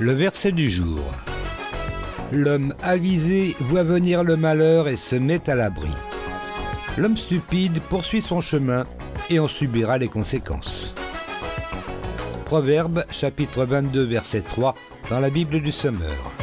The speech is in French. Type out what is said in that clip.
Le verset du jour. L'homme avisé voit venir le malheur et se met à l'abri. L'homme stupide poursuit son chemin et en subira les conséquences. Proverbe chapitre 22 verset 3 dans la Bible du Sommeur.